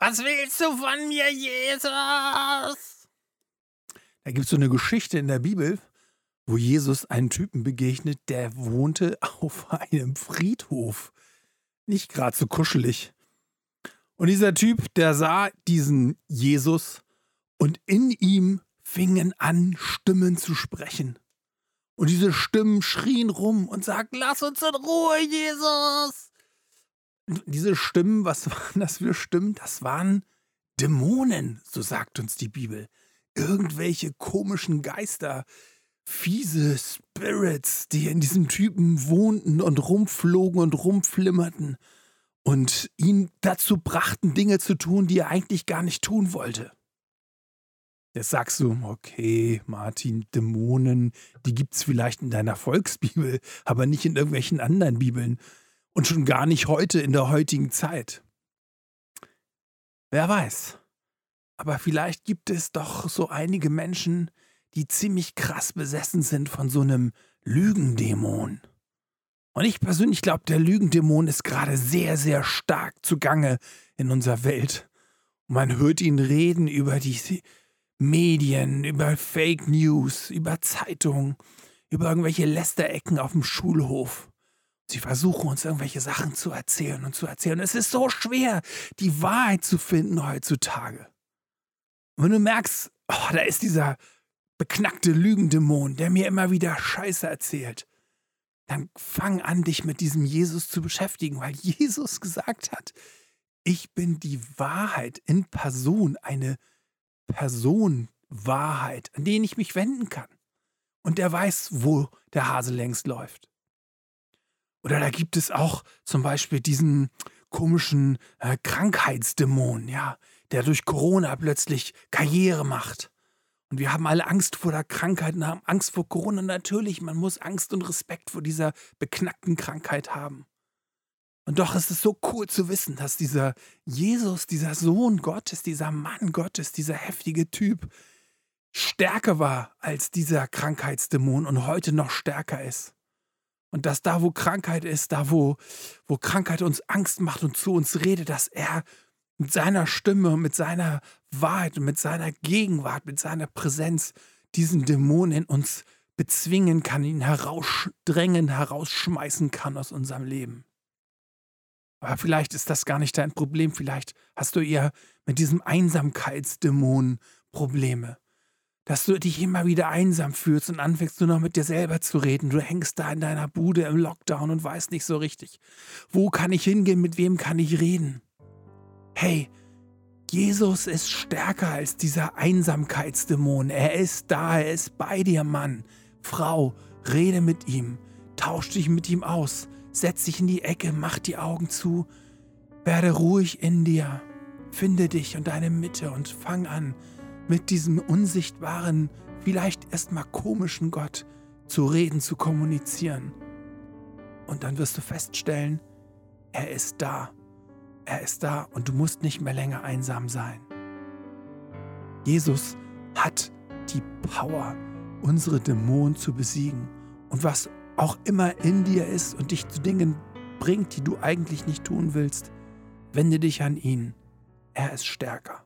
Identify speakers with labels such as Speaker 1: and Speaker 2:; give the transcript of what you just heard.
Speaker 1: Was willst du von mir, Jesus? Da gibt es so eine Geschichte in der Bibel, wo Jesus einen Typen begegnet, der wohnte auf einem Friedhof. Nicht gerade so kuschelig. Und dieser Typ, der sah diesen Jesus und in ihm fingen an, Stimmen zu sprechen. Und diese Stimmen schrien rum und sagten, lass uns in Ruhe, Jesus. Diese Stimmen, was waren das für Stimmen? Das waren Dämonen, so sagt uns die Bibel. Irgendwelche komischen Geister, fiese Spirits, die in diesem Typen wohnten und rumflogen und rumflimmerten und ihn dazu brachten, Dinge zu tun, die er eigentlich gar nicht tun wollte. Jetzt sagst du, okay, Martin, Dämonen, die gibt es vielleicht in deiner Volksbibel, aber nicht in irgendwelchen anderen Bibeln und schon gar nicht heute in der heutigen Zeit. Wer weiß. Aber vielleicht gibt es doch so einige Menschen, die ziemlich krass besessen sind von so einem Lügendämon. Und ich persönlich glaube, der Lügendämon ist gerade sehr, sehr stark zugange in unserer Welt. Und man hört ihn reden über die Medien, über Fake News, über Zeitungen, über irgendwelche Lästerecken auf dem Schulhof. Sie versuchen uns irgendwelche Sachen zu erzählen und zu erzählen. Es ist so schwer, die Wahrheit zu finden heutzutage. Und wenn du merkst, oh, da ist dieser beknackte Lügendämon, der mir immer wieder Scheiße erzählt, dann fang an, dich mit diesem Jesus zu beschäftigen, weil Jesus gesagt hat, ich bin die Wahrheit in Person, eine Person Wahrheit, an den ich mich wenden kann. Und der weiß, wo der Hase längst läuft. Oder da gibt es auch zum Beispiel diesen komischen äh, Krankheitsdämon, ja, der durch Corona plötzlich Karriere macht und wir haben alle Angst vor der Krankheit und haben Angst vor Corona. Natürlich, man muss Angst und Respekt vor dieser beknackten Krankheit haben. Und doch ist es so cool zu wissen, dass dieser Jesus, dieser Sohn Gottes, dieser Mann Gottes, dieser heftige Typ stärker war als dieser Krankheitsdämon und heute noch stärker ist. Und dass da, wo Krankheit ist, da, wo, wo Krankheit uns Angst macht und zu uns redet, dass er mit seiner Stimme, mit seiner Wahrheit und mit seiner Gegenwart, mit seiner Präsenz diesen Dämon in uns bezwingen kann, ihn herausdrängen, herausschmeißen kann aus unserem Leben. Aber vielleicht ist das gar nicht dein Problem, vielleicht hast du eher mit diesem Einsamkeitsdämon Probleme. Dass du dich immer wieder einsam fühlst und anfängst nur noch mit dir selber zu reden. Du hängst da in deiner Bude im Lockdown und weißt nicht so richtig, wo kann ich hingehen, mit wem kann ich reden hey, Jesus ist stärker als dieser Einsamkeitsdämon. Er ist da, er ist bei dir, Mann. Frau, rede mit ihm, tausch dich mit ihm aus, setz dich in die Ecke, mach die Augen zu, werde ruhig in dir, finde dich und deine Mitte und fang an, mit diesem unsichtbaren, vielleicht erstmal komischen Gott zu reden, zu kommunizieren. Und dann wirst du feststellen, er ist da er ist da und du musst nicht mehr länger einsam sein. Jesus hat die Power, unsere Dämonen zu besiegen. Und was auch immer in dir ist und dich zu Dingen bringt, die du eigentlich nicht tun willst, wende dich an ihn. Er ist stärker.